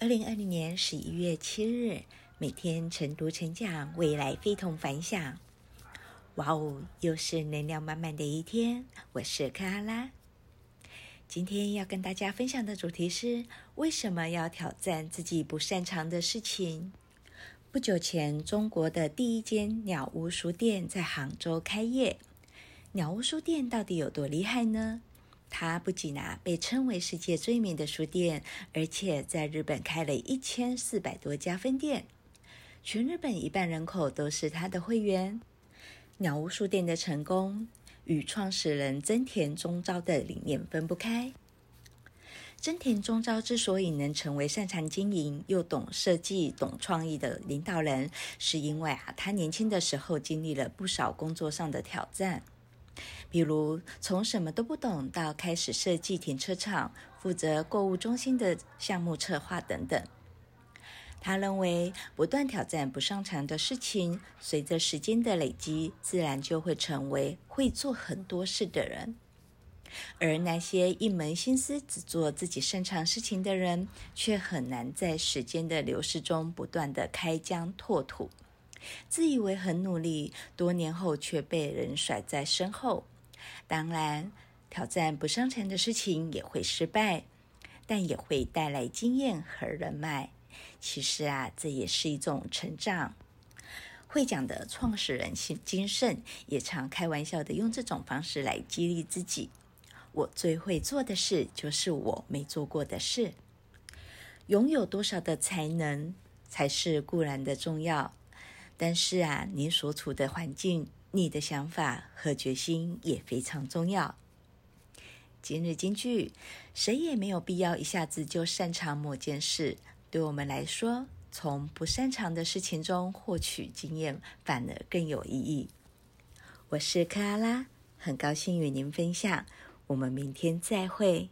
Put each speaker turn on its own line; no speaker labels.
二零二零年十一月七日，每天晨读晨讲，未来非同凡响。哇哦，又是能量满满的一天！我是克拉拉，今天要跟大家分享的主题是：为什么要挑战自己不擅长的事情？不久前，中国的第一间鸟屋书店在杭州开业。鸟屋书店到底有多厉害呢？它不仅啊被称为世界最美的书店，而且在日本开了一千四百多家分店，全日本一半人口都是它的会员。鸟屋书店的成功与创始人增田宗昭的理念分不开。增田宗昭之所以能成为擅长经营又懂设计、懂创意的领导人，是因为啊他年轻的时候经历了不少工作上的挑战。比如，从什么都不懂到开始设计停车场、负责购物中心的项目策划等等。他认为，不断挑战不擅长的事情，随着时间的累积，自然就会成为会做很多事的人。而那些一门心思只做自己擅长事情的人，却很难在时间的流逝中不断地开疆拓土。自以为很努力，多年后却被人甩在身后。当然，挑战不擅长的事情也会失败，但也会带来经验和人脉。其实啊，这也是一种成长。会讲的创始人金盛也常开玩笑的用这种方式来激励自己：“我最会做的事，就是我没做过的事。拥有多少的才能才是固然的重要。”但是啊，你所处的环境、你的想法和决心也非常重要。今日金句：谁也没有必要一下子就擅长某件事。对我们来说，从不擅长的事情中获取经验，反而更有意义。我是克拉拉，很高兴与您分享。我们明天再会。